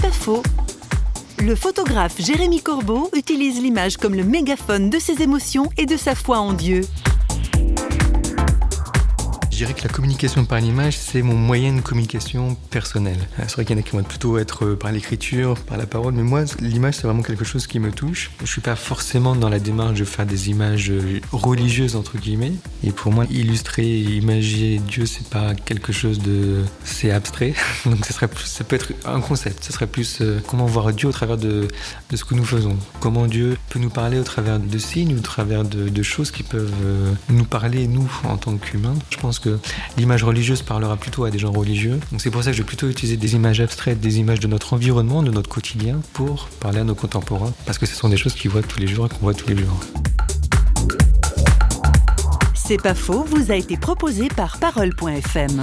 Pas faux. Le photographe Jérémy Corbeau utilise l'image comme le mégaphone de ses émotions et de sa foi en Dieu. Dirais que la communication par l'image, c'est mon moyen de communication personnelle. Ah, c'est vrai qu'il y en a qui vont plutôt être euh, par l'écriture, par la parole, mais moi, l'image, c'est vraiment quelque chose qui me touche. Je suis pas forcément dans la démarche de faire des images euh, religieuses, entre guillemets. Et pour moi, illustrer, imager Dieu, c'est pas quelque chose de... C'est abstrait. Donc ça, serait ça peut être un concept. Ce serait plus euh, comment voir Dieu au travers de, de, ce que nous faisons. Comment Dieu peut nous parler au travers de signes au travers de, choses qui peuvent nous parler, nous, en tant qu'humains. Je pense l'image religieuse parlera plutôt à des gens religieux. Donc c'est pour ça que je vais plutôt utiliser des images abstraites, des images de notre environnement, de notre quotidien, pour parler à nos contemporains, parce que ce sont des choses qu'ils voient tous les jours et qu'on voit tous les jours. C'est pas faux, vous a été proposé par Parole.fm.